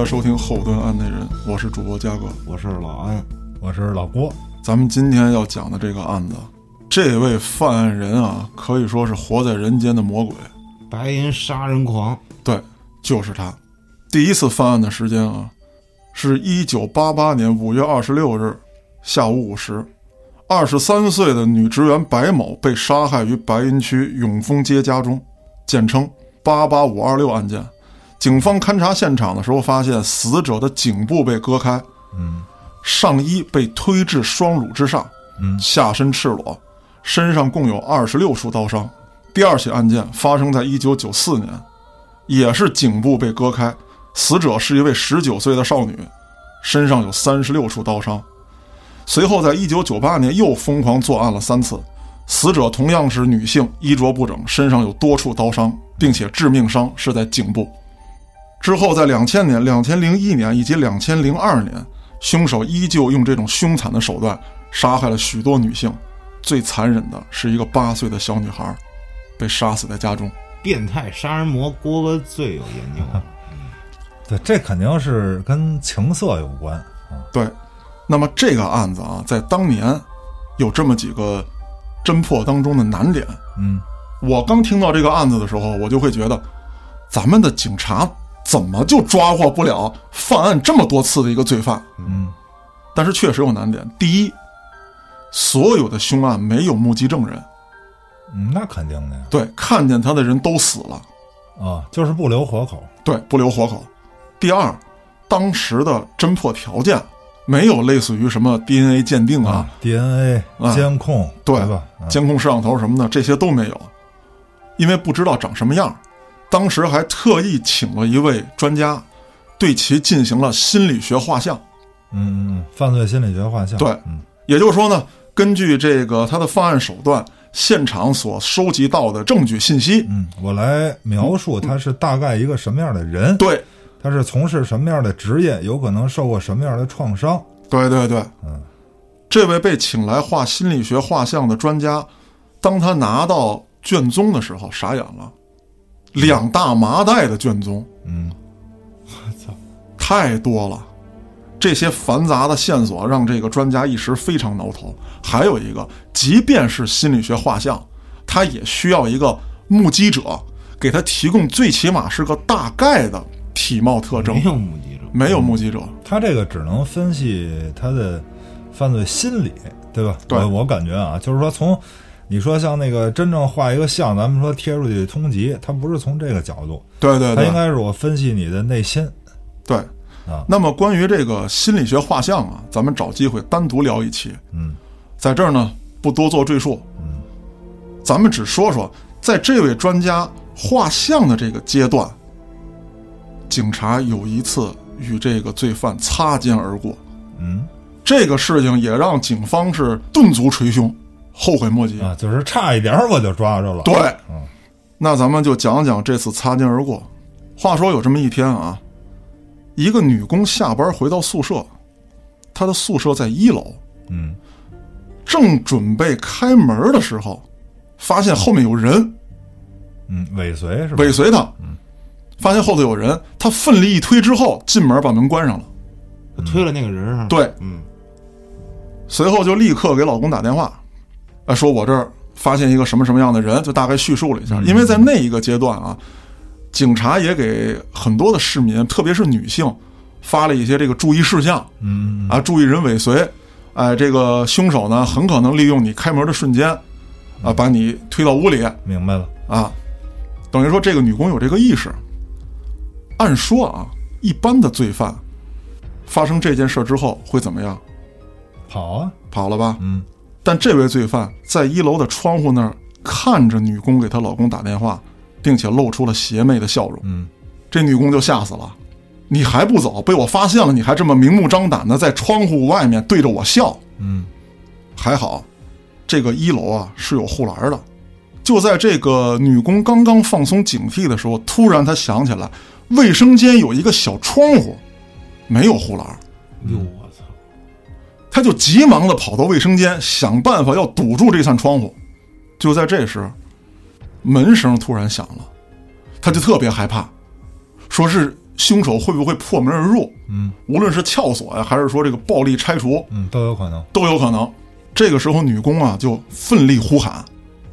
家收听《后端案内人》，我是主播嘉哥，我是老安，我是老郭。咱们今天要讲的这个案子，这位犯案人啊，可以说是活在人间的魔鬼。白银杀人狂，对，就是他。第一次犯案的时间啊，是一九八八年五月二十六日下午五时，二十三岁的女职员白某被杀害于白云区永丰街家中，简称“八八五二六”案件。警方勘查现场的时候，发现死者的颈部被割开，嗯上衣被推至双乳之上，嗯下身赤裸，身上共有二十六处刀伤。第二起案件发生在一九九四年，也是颈部被割开，死者是一位十九岁的少女，身上有三十六处刀伤。随后，在一九九八年又疯狂作案了三次，死者同样是女性，衣着不整，身上有多处刀伤，并且致命伤是在颈部。之后，在两千年、两千零一年以及两千零二年，凶手依旧用这种凶残的手段杀害了许多女性，最残忍的是一个八岁的小女孩，被杀死在家中。变态杀人魔郭哥最有研究了。对，这肯定是跟情色有关啊。对，那么这个案子啊，在当年有这么几个侦破当中的难点。嗯我刚听到这个案子的时候，我就会觉得，咱们的警察怎么就抓获不了犯案这么多次的一个罪犯？嗯但是确实有难点。第一，所有的凶案没有目击证人，嗯，那肯定的呀。对，看见他的人都死了，啊，就是不留活口。对，不留活口。第二，当时的侦破条件没有类似于什么 DNA 鉴定啊、，DNA 啊监控，对吧？啊监控摄像头什么的，这些都没有，因为不知道长什么样。当时还特意请了一位专家，对其进行了心理学画像。嗯犯罪心理学画像。对嗯也就是说呢，根据这个他的犯案手段，现场所收集到的证据信息，嗯，我来描述他是大概一个什么样的人，对，他是从事什么样的职业，有可能受过什么样的创伤。对对对，嗯，这位被请来画心理学画像的专家，当他拿到卷宗的时候，傻眼了，两大麻袋的卷宗，嗯我操太多了。这些繁杂的线索让这个专家一时非常挠头。还有一个，即便是心理学画像，他也需要一个目击者给他提供最起码是个大概的体貌特征没。有目击者，没有目击者，他这个只能分析他的犯罪心理，对吧？对我我感觉啊，就是说从你说像那个真正画一个像，咱们说贴出去通缉，他不是从这个角度，对对对，他应该是我分析你的内心。对啊那么关于这个心理学画像啊，咱们找机会单独聊一期。嗯在这儿呢，不多做赘述。嗯，咱们只说说，在这位专家画像的这个阶段，警察有一次与这个罪犯擦肩而过，嗯这个事情也让警方是顿足捶胸，后悔莫及。啊，就是差一点我就抓着了。对，嗯那咱们就讲讲这次擦肩而过。话说有这么一天啊，一个女工下班回到宿舍，她的宿舍在一楼，嗯正准备开门的时候，发现后面有人嗯，尾随是吧？尾随她，发现后头有人，她奋力一推之后，进门把门关上了。推了那个人上。对，嗯，随后就立刻给老公打电话，啊，说我这儿发现一个什么什么样的人，就大概叙述了一下。因为在那一个阶段啊，警察也给很多的市民，特别是女性，发了一些这个注意事项嗯嗯啊，注意人尾随，哎，这个凶手呢很可能利用你开门的瞬间，啊，把你推到屋里嗯，明白了。啊，等于说这个女工有这个意识。按说啊，一般的罪犯发生这件事之后会怎么样？跑啊，跑了吧？嗯但这位罪犯在一楼的窗户那儿看着女工给她老公打电话，并且露出了邪魅的笑容。嗯这女工就吓死了，你还不走？被我发现了，你还这么明目张胆的在窗户外面对着我笑。嗯还好，这个一楼啊是有护栏的。就在这个女工刚刚放松警惕的时候，突然她想起来，卫生间有一个小窗户，没有护栏。哟我操！他就急忙的跑到卫生间，想办法要堵住这扇窗户。就在这时，门声突然响了，他就特别害怕，说是凶手会不会破门而入？嗯无论是撬锁呀，还是说这个暴力拆除，嗯，都有可能。都有可能。这个时候，女工啊就奋力呼喊，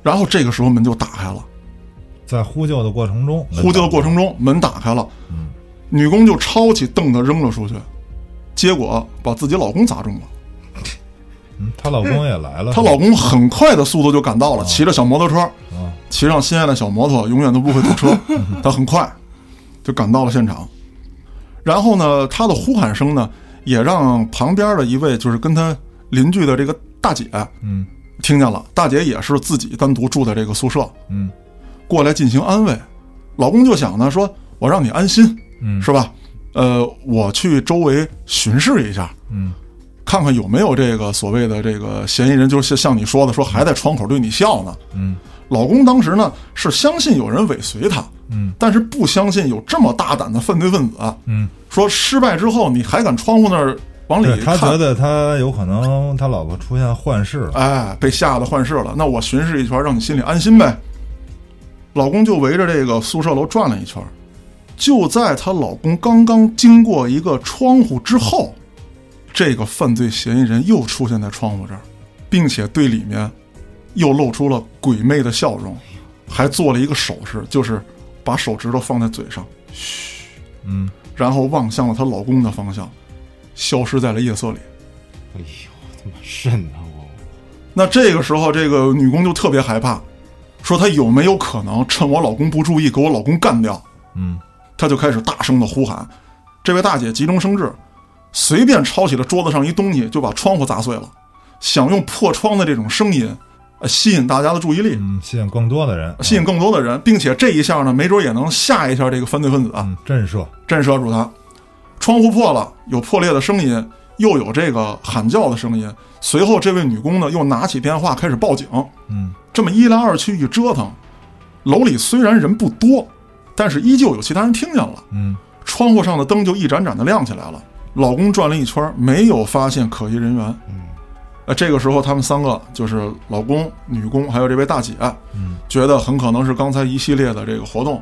然后这个时候门就打开了。在呼救的过程中，呼救的过程中，门打开了，嗯女工就抄起凳子扔了出去，结果把自己老公砸中了。嗯，她老公也来了，她老公很快的速度就赶到了，骑着小摩托车，啊，骑上心爱的小摩托，永远都不会堵车。他很快就赶到了现场，然后呢，他的呼喊声呢，也让旁边的一位就是跟他邻居的这个大姐嗯听见了。大姐也是自己单独住在这个宿舍，嗯过来进行安慰。老公就想呢，说我让你安心，嗯是吧？呃，我去周围巡视一下，嗯看看有没有这个所谓的这个嫌疑人，就是像你说的，说还在窗口对你笑呢。嗯老公当时呢是相信有人尾随他，嗯但是不相信有这么大胆的犯罪分子。嗯，说失败之后你还敢窗户那儿往里看他？觉得他有可能他老婆出现幻视了，哎，被吓得幻视了。那我巡视一圈，让你心里安心呗。老公就围着这个宿舍楼转了一圈，就在她老公刚刚经过一个窗户之后，这个犯罪嫌疑人又出现在窗户这儿，并且对里面又露出了鬼魅的笑容，还做了一个手势，就是把手指头放在嘴上，嘘嗯然后望向了她老公的方向，消失在了夜色里。哎呦，他妈瘆得我！那这个时候，这个女工就特别害怕，说她有没有可能趁我老公不注意给我老公干掉？嗯她就开始大声的呼喊。这位大姐急中生智，随便抄起了桌子上一东西，就把窗户砸碎了，想用破窗的这种声音，呃，吸引大家的注意力，嗯，吸引更多的人，吸引更多的人，并且这一下呢，没准也能吓一下这个犯罪分子啊，嗯震慑，震慑住他。窗户破了，有破裂的声音，又有这个喊叫的声音。随后，这位女工呢又拿起电话开始报警。嗯这么一来二去一折腾，楼里虽然人不多，但是依旧有其他人听见了。嗯窗户上的灯就一盏盏的亮起来了。老公转了一圈，没有发现可疑人员。嗯，呃，这个时候他们三个就是老公、女工还有这位大姐，嗯。觉得很可能是刚才一系列的这个活动，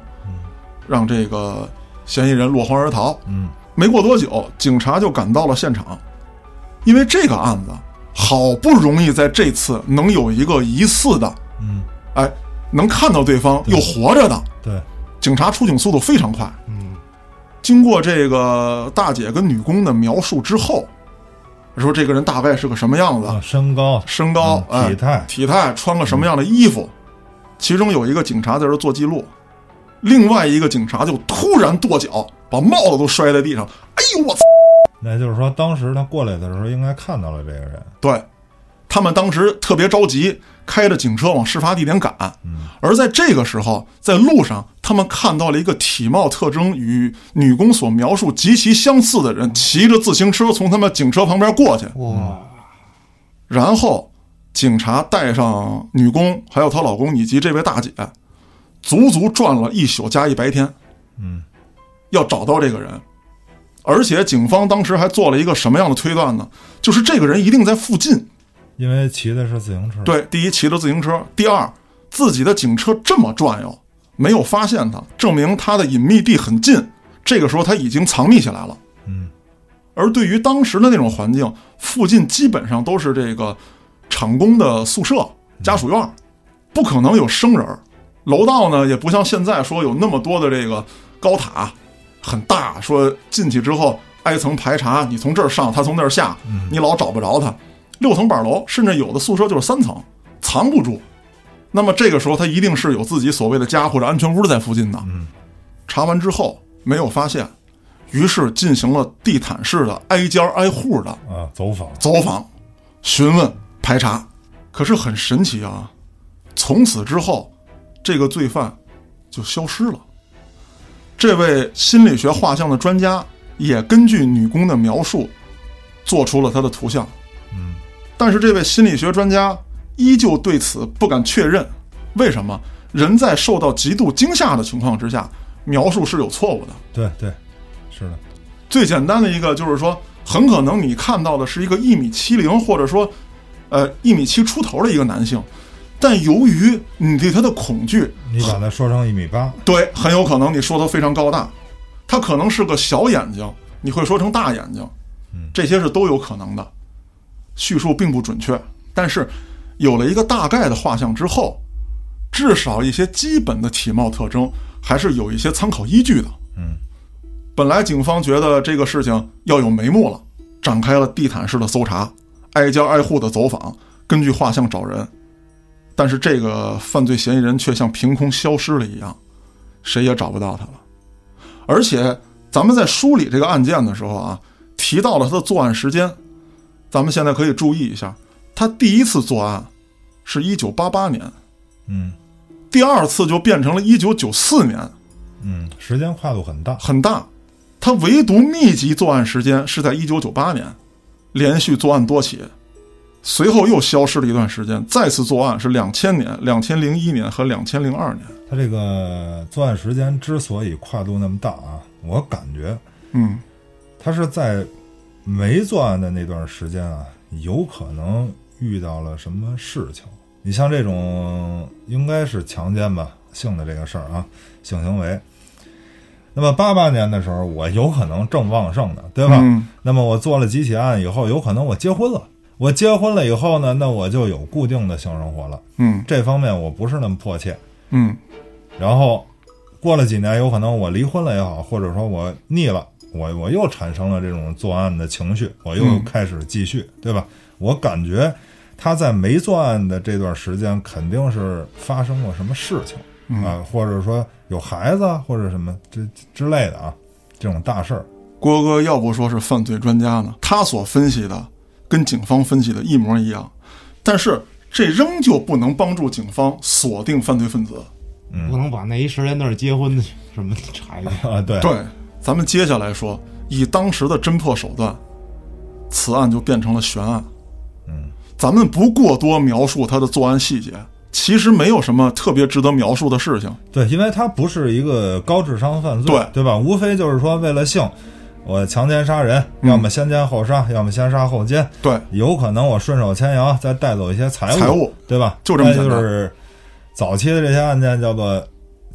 让这个嫌疑人落荒而逃。嗯。没过多久，警察就赶到了现场，因为这个案子好不容易在这次能有一个疑似的，嗯，哎，能看到对方又活着的，对，警察出警速度非常快。嗯，经过这个大姐跟女工的描述之后，说这个人大概是个什么样子，啊，身高，身高、体态体态，穿个什么样的衣服。其中有一个警察在这做记录，另外一个警察就突然跺脚，把帽子都摔在地上。哎呦我操！那就是说，当时他过来的时候，应该看到了这个人，对，他们当时特别着急，开着警车往事发地点赶。嗯而在这个时候，在路上，他们看到了一个体貌特征与女工所描述极其相似的人，骑着自行车从他们警车旁边过去。哇，然后，警察带上女工，还有她老公以及这位大姐，足足转了一宿加一白天，嗯要找到这个人。而且，警方当时还做了一个什么样的推断呢？就是这个人一定在附近。因为骑的是自行车，，对，第一骑着自行车，第二自己的警车这么转悠，没有发现他，证明他的隐秘地很近。这个时候他已经藏匿起来了。嗯而对于当时的那种环境，附近基本上都是这个厂工的宿舍、家属院，不可能有生人儿。楼道呢，也不像现在说有那么多的这个高塔，很大，说进去之后挨层排查，你从这儿上，他从那儿下，你老找不着他。六层板楼，甚至有的宿舍就是三层，藏不住。那么这个时候，他一定是有自己所谓的家或者安全屋在附近的。嗯查完之后没有发现，于是进行了地毯式的挨家挨户的啊，走访，走访、询问、排查。可是很神奇啊，从此之后，这个罪犯就消失了。这位心理学画像的专家也根据女工的描述，做出了他的图像。嗯但是这位心理学专家依旧对此不敢确认。为什么？人在受到极度惊吓的情况之下，描述是有错误的。对对，是的，最简单的一个就是说，很可能你看到的是一个一米七零，或者说，呃一米七出头的一个男性，但由于你对他的恐惧，你把他说成一米八，对，很有可能你说他非常高大，他他可能是个小眼睛，你会说成大眼睛，这些是都有可能的。叙述并不准确，但是有了一个大概的画像之后，至少一些基本的体貌特征还是有一些参考依据的。嗯，本来警方觉得这个事情要有眉目了，展开了地毯式的搜查，挨家挨户的走访，根据画像找人。但是这个犯罪嫌疑人却像凭空消失了一样，谁也找不到他了。而且咱们在梳理这个案件的时候啊，提到了他的作案时间，咱们现在可以注意一下，他第一次作案是一九八八年，嗯第二次就变成了一九九四年，嗯，时间跨度很大。很大。他唯独密集作案时间是在一九九八年，连续作案多起，随后又消失了一段时间，再次作案是两千年、两千零一年和两千零二年。他这个作案时间之所以跨度那么大啊，我感觉嗯他是在没作案的那段时间啊，有可能遇到了什么事情。你像这种应该是强奸吧，性的这个事儿啊，性行为。那么八八年的时候，我有可能正旺盛的，对吧？嗯那么我做了几起案以后，有可能我结婚了。我结婚了以后呢，那我就有固定的性生活了。嗯这方面我不是那么迫切。嗯然后过了几年，有可能我离婚了也好，或者说我腻了，我我又产生了这种作案的情绪，我又嗯开始继续，对吧？我感觉他在没作案的这段时间，肯定是发生过什么事情嗯啊，或者说有孩子啊或者什么这之类的啊，这种大事儿。郭哥要不说是犯罪专家呢，他所分析的跟警方分析的一模一样，但是这仍旧不能帮助警方锁定犯罪分子。不能把那一时间段结婚的什么 查一下。啊，对，对，咱们接下来说，以当时的侦破手段，此案就变成了悬案。嗯，咱们不过多描述他的作案细节，其实没有什么特别值得描述的事情。对，因为他不是一个高智商犯罪，对对吧？无非就是说为了性，我强奸杀人，嗯要么先奸后杀，要么先杀后奸，对，有可能我顺手牵羊，再带走一些财物，财物对吧？就这么简单再就是早期的这些案件叫做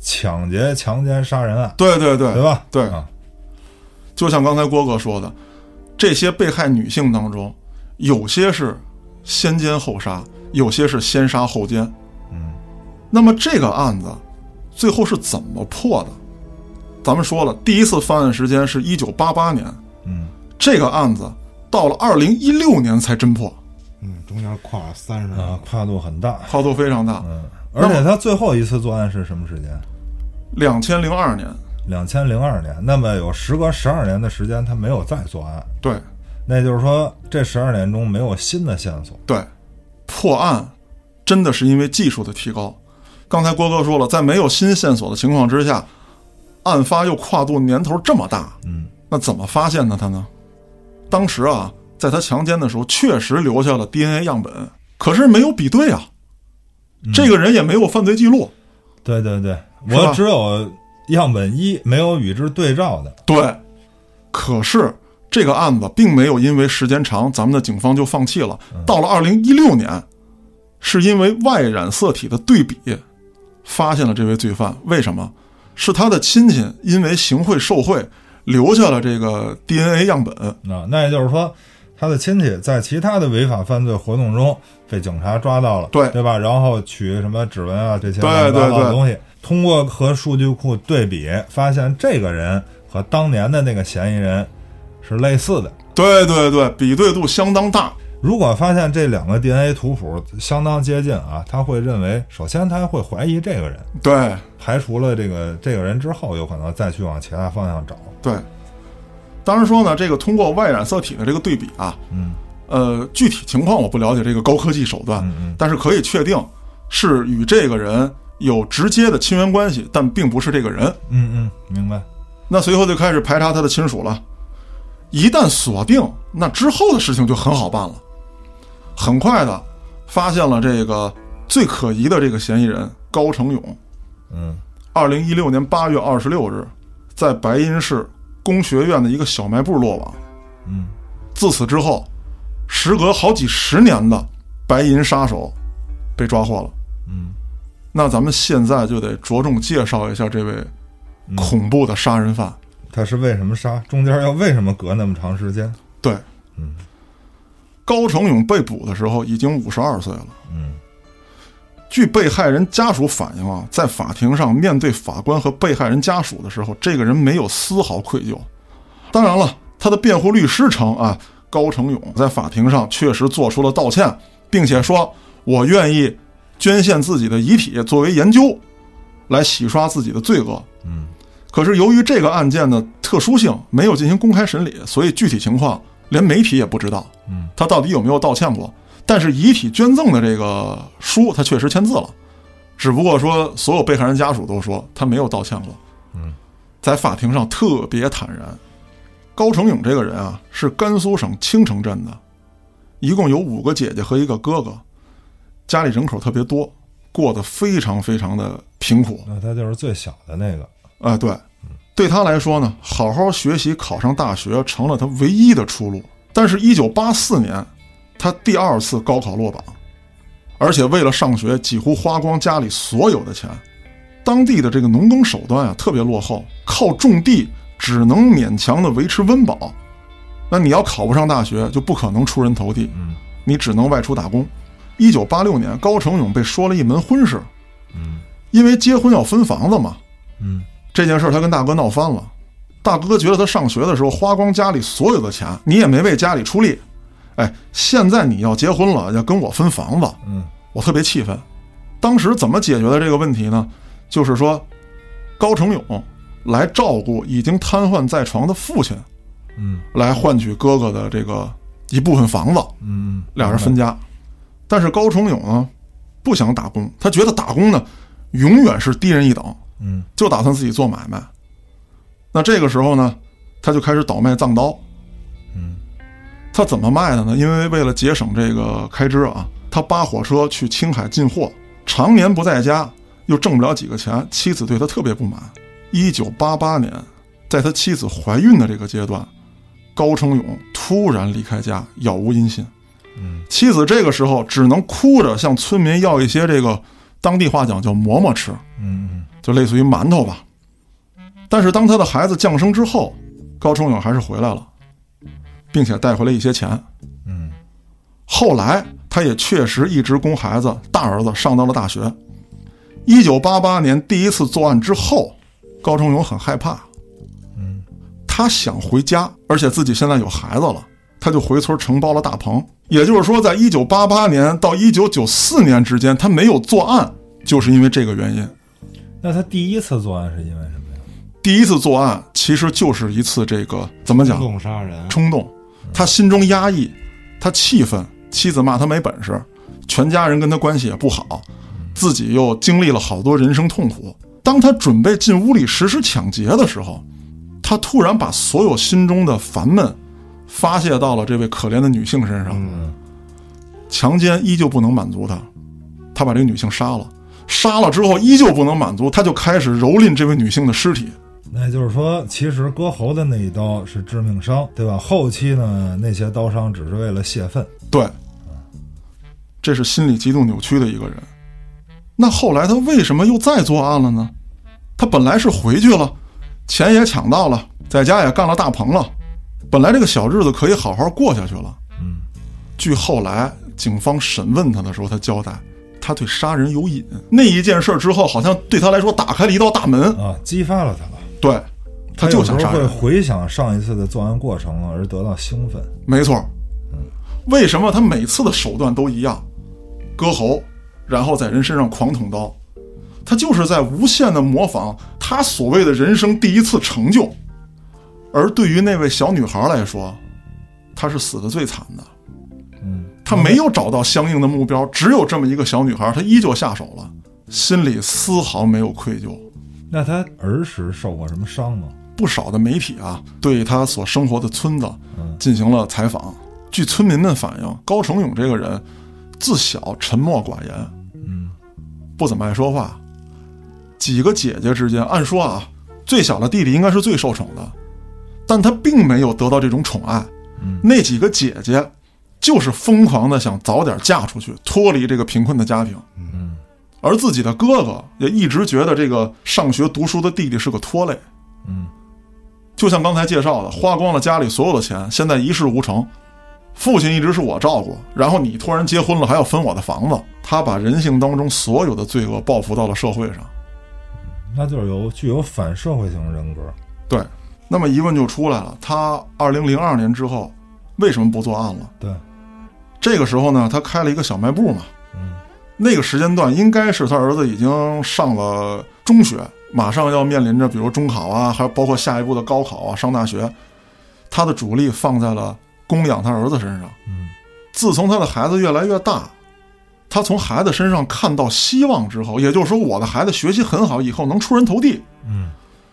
抢劫、强奸、杀人案，对对对对吧？对啊，就像刚才郭哥说的，这些被害女性当中，有些是先奸后杀，有些是先杀后奸。嗯，那么这个案子最后是怎么破的？咱们说了，第一次犯案时间是一九八八年，嗯，这个案子到了二零一六年才侦破，嗯，中间跨了三十年。啊，跨度很大，跨度非常大。嗯，而且他最后一次作案是什么时间？两千零二年，两千零二年，那么有时隔十二年的时间，他没有再作案，对那就是说这十二年中没有新的线索。对，破案真的是因为技术的提高。刚才郭哥说了，在没有新线索的情况之下，案发又跨度年头这么大，嗯，那怎么发现的他呢？当时啊，在他强奸的时候，确实留下了 DNA 样本，可是没有比对啊，这个人也没有犯罪记录。对对对，我只有样本一，没有与之对照的。对，可是这个案子并没有因为时间长，咱们的警方就放弃了。到了二零一六年，是因为外染色体的对比，发现了这位罪犯。为什么？是他的亲戚因为行贿受贿，留下了这个 DNA 样本。啊，那也就是说，他的亲戚在其他的违法犯罪活动中被警察抓到了，对对吧？然后取什么指纹啊这些对乱七八糟对对的东西，通过和数据库对比，发现这个人和当年的那个嫌疑人是类似的。对对对，比对度相当大。如果发现这两个 DNA 图谱相当接近啊，他会认为，首先他会怀疑这个人，对排除了这个这个人之后，有可能再去往其他方向找。对，当然说呢，这个通过 Y 染色体的这个对比啊，嗯呃，具体情况我不了解这个高科技手段，嗯嗯但是可以确定是与这个人有直接的亲缘关系，但并不是这个人。嗯嗯，明白。那随后就开始排查他的亲属了。一旦锁定，那之后的事情就很好办了。很快的发现了这个最可疑的这个嫌疑人高成勇。嗯二零一六年八月二十六日，在白银市工学院的一个小卖部落网。嗯自此之后，时隔好几十年的白银杀手被抓获了。嗯那咱们现在就得着重介绍一下这位恐怖的杀人犯。他是为什么杀？中间要为什么隔那么长时间？对，嗯高成勇被捕的时候已经五十二岁了。嗯据被害人家属反映啊，在法庭上面对法官和被害人家属的时候，这个人没有丝毫愧疚。当然了，他的辩护律师称啊，高成勇在法庭上确实做出了道歉，并且说：“我愿意捐献自己的遗体作为研究，来洗刷自己的罪恶。”嗯可是由于这个案件的特殊性，没有进行公开审理，所以具体情况连媒体也不知道。嗯，他到底有没有道歉过？但是遗体捐赠的这个书，他确实签字了，只不过说所有被害人家属都说他没有道歉过。嗯，在法庭上特别坦然。高成勇这个人啊，是甘肃省青城镇的，一共有五个姐姐和一个哥哥，家里人口特别多，过得非常非常的贫苦。那他就是最小的那个。啊，对，对他来说呢，好好学习，考上大学成了他唯一的出路。但是，一九八四年，他第二次高考落榜，而且为了上学，几乎花光家里所有的钱。当地的这个农耕手段啊，特别落后，靠种地只能勉强的维持温饱。那你要考不上大学，就不可能出人头地，嗯你只能外出打工。一九八六年，高成勇被说了一门婚事，嗯。因为结婚要分房子嘛，嗯。这件事他跟大哥闹翻了，大哥觉得他上学的时候花光家里所有的钱，你也没为家里出力，哎，现在你要结婚了，要跟我分房子，嗯。我特别气愤。当时怎么解决的这个问题呢？就是说，高成勇来照顾已经瘫痪在床的父亲，嗯。来换取哥哥的这个一部分房子，嗯，俩人分家。但是高成勇呢，不想打工，他觉得打工呢永远是低人一等，嗯就打算自己做买卖。那这个时候呢，他就开始倒卖藏刀。嗯他怎么卖的呢？因为为了节省这个开支啊，他扒火车去青海进货，常年不在家，又挣不了几个钱，妻子对他特别不满。一九八八年，在他妻子怀孕的这个阶段，高成勇突然离开家，杳无音信。妻子这个时候只能哭着向村民要一些这个当地话讲叫馍馍吃，嗯就类似于馒头吧。但是当他的孩子降生之后，高崇勇还是回来了，并且带回来一些钱。嗯后来他也确实一直供孩子，大儿子上到了大学。一九八八年第一次作案之后，高崇勇很害怕，嗯他想回家，而且自己现在有孩子了，他就回村承包了大棚。也就是说，在一九八八年到一九九四年之间，他没有作案，就是因为这个原因。那他第一次作案是因为什么呀？第一次作案其实就是一次这个怎么讲冲动杀人，冲动，他心中压抑，他气愤，妻子骂他没本事，全家人跟他关系也不好，自己又经历了好多人生痛苦。当他准备进屋里实施抢劫的时候，他突然把所有心中的烦闷发泄到了这位可怜的女性身上。嗯，强奸依旧不能满足他，他把这个女性杀了。杀了之后依旧不能满足，他就开始蹂躏这位女性的尸体。那也就是说，其实割喉的那一刀是致命伤，对吧？后期呢，那些刀伤只是为了泄愤。对，这是心理极度扭曲的一个人。那后来他为什么又再作案了呢？他本来是回去了，钱也抢到了，在家也干了大棚了，本来这个小日子可以好好过下去了。嗯据后来警方审问他的时候，他交代，他对杀人有瘾。那一件事之后，好像对他来说打开了一道大门。啊，激发了他了。对，他就想杀人。回想上一次的作案过程而得到兴奋。没错，嗯为什么他每次的手段都一样？割喉，然后在人身上狂捅刀，他就是在无限的模仿他所谓的人生第一次成就。而对于那位小女孩来说，她是死的最惨的。嗯，她没有找到相应的目标，只有这么一个小女孩，她依旧下手了，心里丝毫没有愧疚。那她儿时受过什么伤吗？不少的媒体啊，对她所生活的村子嗯进行了采访。据村民们反映，高成勇这个人自小沉默寡言，嗯不怎么爱说话。几个姐姐之间，按说啊，最小的弟弟应该是最受宠的，但他并没有得到这种宠爱。嗯那几个姐姐就是疯狂的想早点嫁出去，脱离这个贫困的家庭。嗯而自己的哥哥也一直觉得这个上学读书的弟弟是个拖累。嗯就像刚才介绍的，花光了家里所有的钱，现在一事无成。父亲一直是我照顾，然后你突然结婚了，还要分我的房子。他把人性当中所有的罪恶报复到了社会上。那就是有具有反社会型人格。对，那么疑问就出来了：他二零零二年之后为什么不作案了？对，这个时候呢，他开了一个小卖部嘛。嗯，那个时间段应该是他儿子已经上了中学，马上要面临着比如中考啊，还有包括下一步的高考啊，上大学。他的主力放在了供养他儿子身上。嗯，自从他的孩子越来越大，他从孩子身上看到希望之后，也就是说，我的孩子学习很好，以后能出人头地。嗯，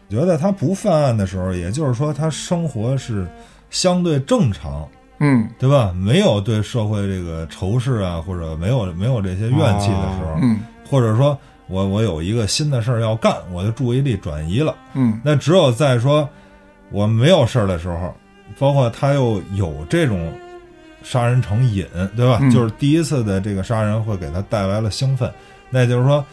觉得他不犯案的时候，也就是说他生活是相对正常，嗯对吧？没有对社会这个仇视啊，或者没有没有这些怨气的时候，嗯或者说我我有一个新的事儿要干，我的注意力转移了。嗯那只有在说我没有事儿的时候，包括他又有这种杀人成瘾，对吧？嗯就是第一次的这个杀人会给他带来了兴奋，那就是说，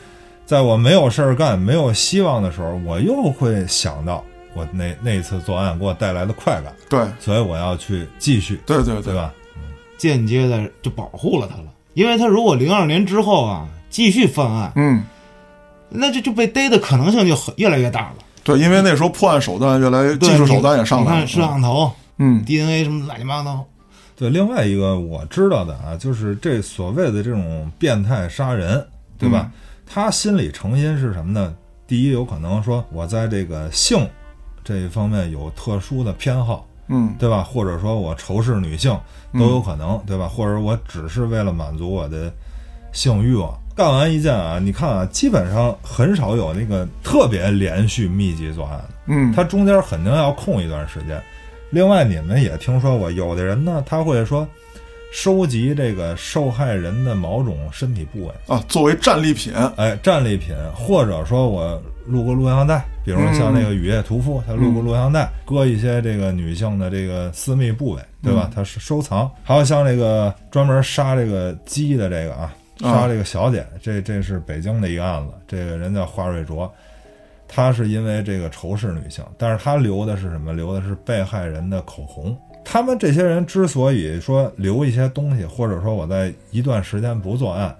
在我没有事儿干、没有希望的时候，我又会想到我那那次作案给我带来的快感，对所以我要去继续，对对对吧？间接的就保护了他了。因为他如果零二年之后啊继续犯案，嗯那这就被逮的可能性就很越来越大了。对，因为那时候破案手段越来越，技术手段也上来了看。摄像头、嗯 DNA 什么乱七八糟，对，另外一个我知道的啊，就是这所谓的这种变态杀人，对吧？他心理成因是什么呢？第一，有可能说我在这个性这一方面有特殊的偏好，嗯对吧？或者说我仇视女性都有可能，对吧？或者我只是为了满足我的性欲望。干完一件啊，你看啊，基本上很少有那个特别连续密集作案的。嗯，他中间肯定要空一段时间。另外，你们也听说过，有的人呢，他会说收集这个受害人的某种身体部位，啊，作为战利品，哎，战利品，或者说我录个录像带，比如像那个《雨夜屠夫》，他录个录像带，搁一些这个女性的这个私密部位，对吧？他是收藏。还有像这个专门杀这个鸡的这个啊，杀这个小姐，这这是北京的一个案子，这个人叫华瑞卓。他是因为这个仇视女性，但是他留的是什么？留的是被害人的口红。他们这些人之所以说留一些东西，或者说我在一段时间不作案，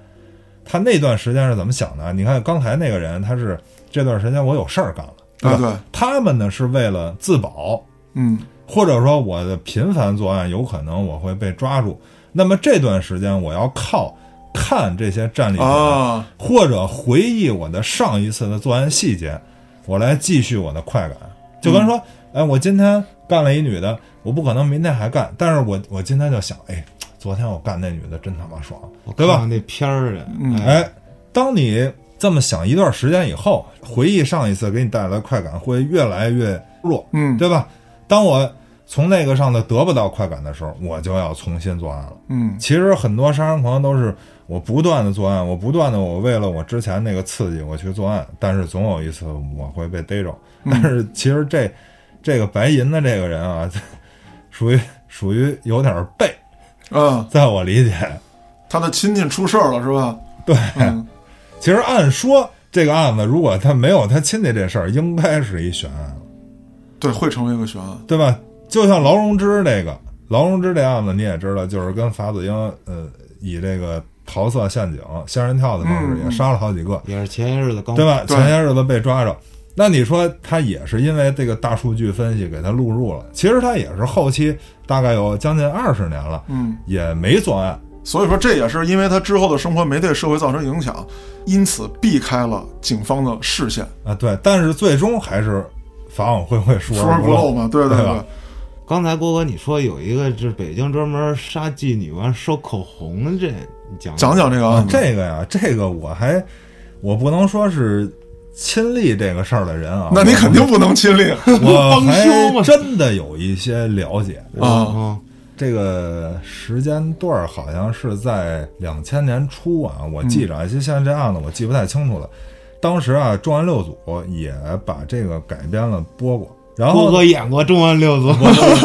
他那段时间是怎么想的？你看刚才那个人，他是这段时间我有事儿干了，对吧？啊对，他们呢是为了自保，嗯或者说我的频繁作案有可能我会被抓住。那么这段时间我要靠看这些战利品，啊，或者回忆我的上一次的作案细节，我来继续我的快感。就跟说，哎，我今天干了一女的，我不可能明天还干，但是我我今天就想，哎，昨天我干那女的真他妈爽，对吧？那片儿的，嗯哎，哎，当你这么想一段时间以后，回忆上一次给你带来的快感会越来越弱，嗯对吧？当我从那个上头得不到快感的时候，我就要重新作案了。嗯其实很多杀人狂都是我不断的作案，我不断的我为了我之前那个刺激我去作案，但是总有一次我会被逮着。但是其实这这个白银的这个人啊，属于属于有点背，啊，在我理解，他的亲戚出事儿了是吧？对，嗯。其实按说这个案子如果他没有他亲戚这事儿，应该是一悬案，对，会成为一个悬案。对吧？就像劳荣枝这个劳荣枝这案子，你也知道，就是跟法子英呃以这个桃色陷阱、仙人跳的方式嗯也杀了好几个，也是前些日子刚对吧？前些日子被抓着，那你说他也是因为这个大数据分析给他录入了，其实他也是后期大概有将近二十年了，嗯，也没作案。所以说这也是因为他之后的生活没对社会造成影响，因此避开了警方的视线，啊，对，但是最终还是法网恢恢，疏疏而不不漏嘛。对对对吧刚才郭哥你说有一个就是北京专门杀妓女完收口红的，这你讲讲讲这个啊。这个呀，这个我还我不能说是亲历这个事儿的人啊，那你肯定不能亲历我 还真的有一些了解。啊。啊，这个时间段儿好像是在两千年初啊，我记着啊，就现在这案子我记不太清楚了。当时啊，重案六组也把这个改编了播过，然后演过《重案六组》，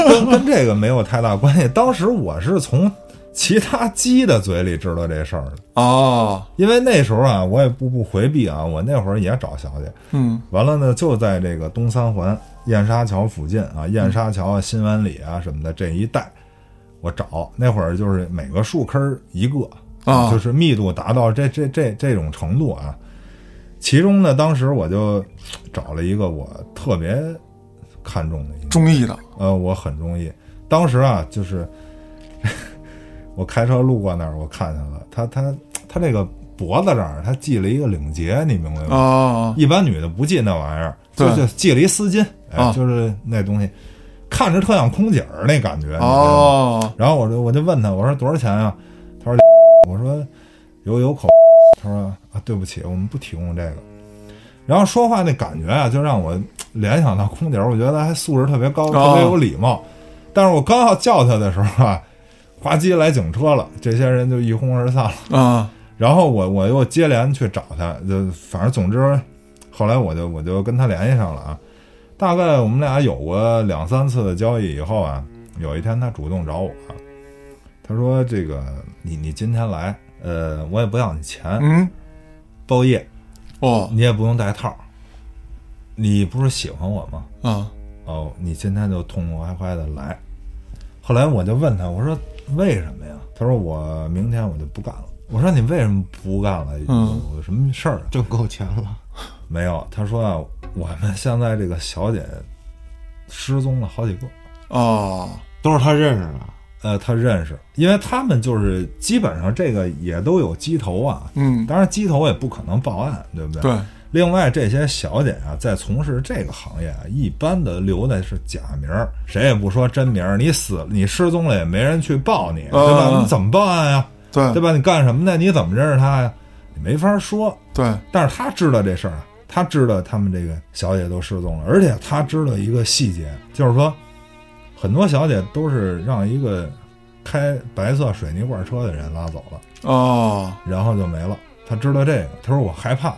跟跟这个没有太大关系。当时我是从其他鸡的嘴里知道这事儿了，啊，因为那时候啊，我也不不回避啊，我那会儿也找小姐，嗯。完了呢，就在这个东三环燕莎桥附近啊，燕莎桥啊、新湾里啊什么的这一带，我找。那会儿就是每个树坑儿一个啊。就是密度达到这这这这种程度啊。其中呢，当时我就找了一个我特别看重的一个，中意的。呃，我很中意。当时啊，就是我开车路过那儿，我看见了他他他这个脖子这儿他系了一个领结，你明白吗？啊一般女的不系那玩意儿，就就系了一丝巾，哎，啊就是那东西，看着特像空姐儿那感觉。哦然后我就我就问他，我说多少钱啊、他说，我说有有口，他说啊，对不起，我们不提供这个。然后说话那感觉啊，就让我联想到空姐儿，我觉得还素质特别高，哦特别有礼貌。但是我刚要叫他的时候啊，呱唧来警车了，这些人就一哄而散了。啊然后我我又接连去找他，就反正总之，后来我就我就跟他联系上了啊。大概我们俩有过两三次的交易以后啊，有一天他主动找我，他说：“这个你你今天来，呃，我也不要你钱，嗯包夜，哦你也不用带套。你不是喜欢我吗？啊哦，你今天就痛痛快快的来。”后来我就问他，我说：“为什么呀？”他说：“我明天我就不干了。”我说：“你为什么不干了？嗯有什么事儿啊？”挣够钱了，没有，他说啊，我们现在这个小姐失踪了好几个。哦都是他认识的。呃，他认识，因为他们就是基本上这个也都有鸡头啊。嗯当然，鸡头也不可能报案，对不对？。对另外，这些小姐啊，在从事这个行业啊，一般的留的是假名儿，谁也不说真名儿。你死，你失踪了，也没人去报你，对吧？嗯你怎么报案呀？对对吧？你干什么的？你怎么认识他呀？你没法说。对但是他知道这事儿啊，他知道他们这个小姐都失踪了，而且他知道一个细节，就是说，很多小姐都是让一个开白色水泥罐车的人拉走了，哦然后就没了。他知道这个，他说我害怕，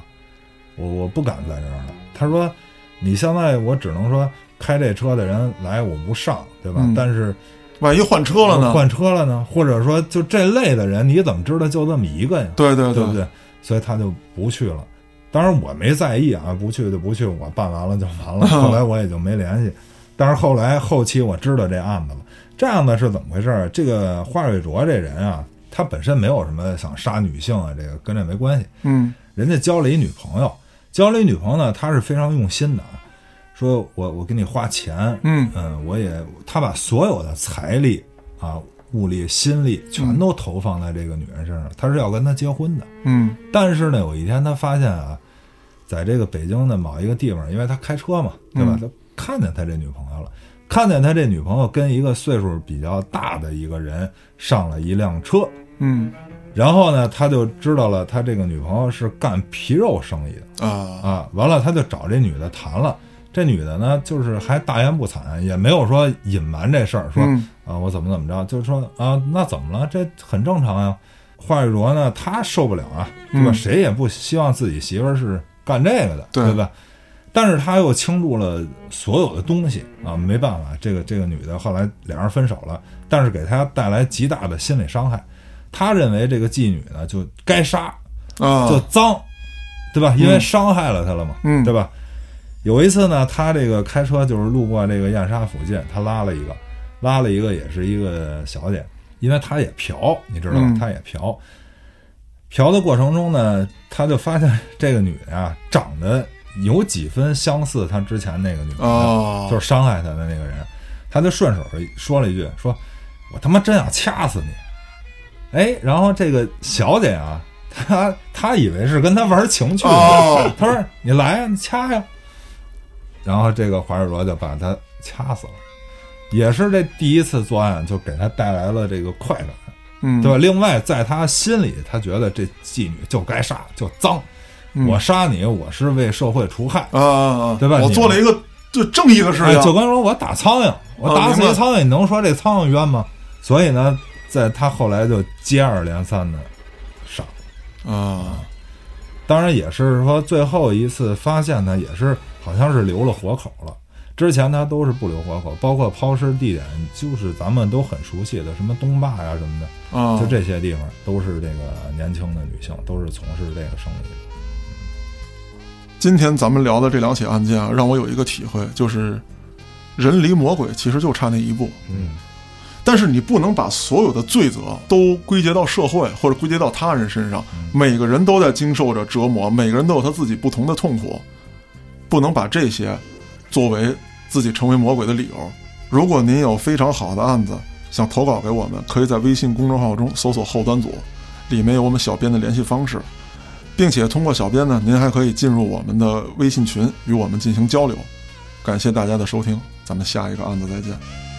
我我不敢在这儿了。他说，你现在我只能说开这车的人来我不上，对吧？嗯但是万一换车了呢？换车了呢，或者说就这类的人，你怎么知道就这么一个呀？对对对不对？所以他就不去了。当然我没在意啊，不去就不去，我办完了就完了。后来我也就没联系。但是后来后期我知道这案子了，这案子是怎么回事儿？这个华瑞卓这人啊，他本身没有什么想杀女性啊，这个跟这没关系。嗯人家交了一女朋友，交了一女朋友呢，他是非常用心的啊，说我我给你花钱，嗯。嗯，我也他把所有的财力啊、物力、心力全都投放在这个女人身上，他是要跟她结婚的。嗯。但是呢，有一天他发现啊，在这个北京的某一个地方，因为他开车嘛，对吧？嗯。他看见他这女朋友了，看见他这女朋友跟一个岁数比较大的一个人上了一辆车，嗯然后呢，他就知道了他这个女朋友是干皮肉生意的啊啊。完了，他就找这女的谈了。这女的呢，就是还大言不惭，也没有说隐瞒这事儿，说嗯啊，我怎么怎么着，就是说啊，那怎么了？这很正常呀。华玉卓呢，他受不了啊，对吧？嗯谁也不希望自己媳妇儿是干这个的，对吧？但是他又倾注了所有的东西啊，没办法，这个这个女的后来两人分手了，但是给他带来极大的心理伤害。他认为这个妓女呢就该杀，啊就脏，对吧？因为伤害了他了嘛，嗯对吧？有一次呢，他这个开车就是路过这个燕莎附近，他拉了一个，拉了一个也是一个小姐，因为他也嫖，你知道吧嗯？他也嫖。嫖的过程中呢，他就发现这个女的呀，长得有几分相似他之前那个女的，哦就是伤害他的那个人，他就顺手说了一句：“说我他妈真想掐死你！”哎，然后这个小姐啊，她她以为是跟他玩情趣呢，哦她说：“你来呀、你掐呀。”然后这个华尔罗就把他掐死了，也是这第一次作案就给他带来了这个快感，嗯对吧？另外，在他心里，他觉得这妓女就该杀，就脏，嗯我杀你，我是为社会除害。啊啊啊对吧我做了一个就正义的事哎，情，就跟说我打苍蝇，我打死一苍蝇，你能说这苍蝇冤吗？所以呢，在他后来就接二连三的杀，啊当然也是说最后一次发现呢也是好像是留了活口了。之前他都是不留活口，包括抛尸地点就是咱们都很熟悉的什么东坝呀什么的，啊，就这些地方都是这个年轻的女性，都是从事这个生意的。今天咱们聊的这两起案件啊，让我有一个体会，就是人离魔鬼其实就差那一步。嗯但是你不能把所有的罪责都归结到社会或者归结到他人身上。每个人都在经受着折磨，每个人都有他自己不同的痛苦，不能把这些作为自己成为魔鬼的理由。如果您有非常好的案子想投稿给我们，可以在微信公众号中搜索“后端组”，里面有我们小编的联系方式，并且通过小编呢，您还可以进入我们的微信群与我们进行交流。感谢大家的收听，咱们下一个案子再见。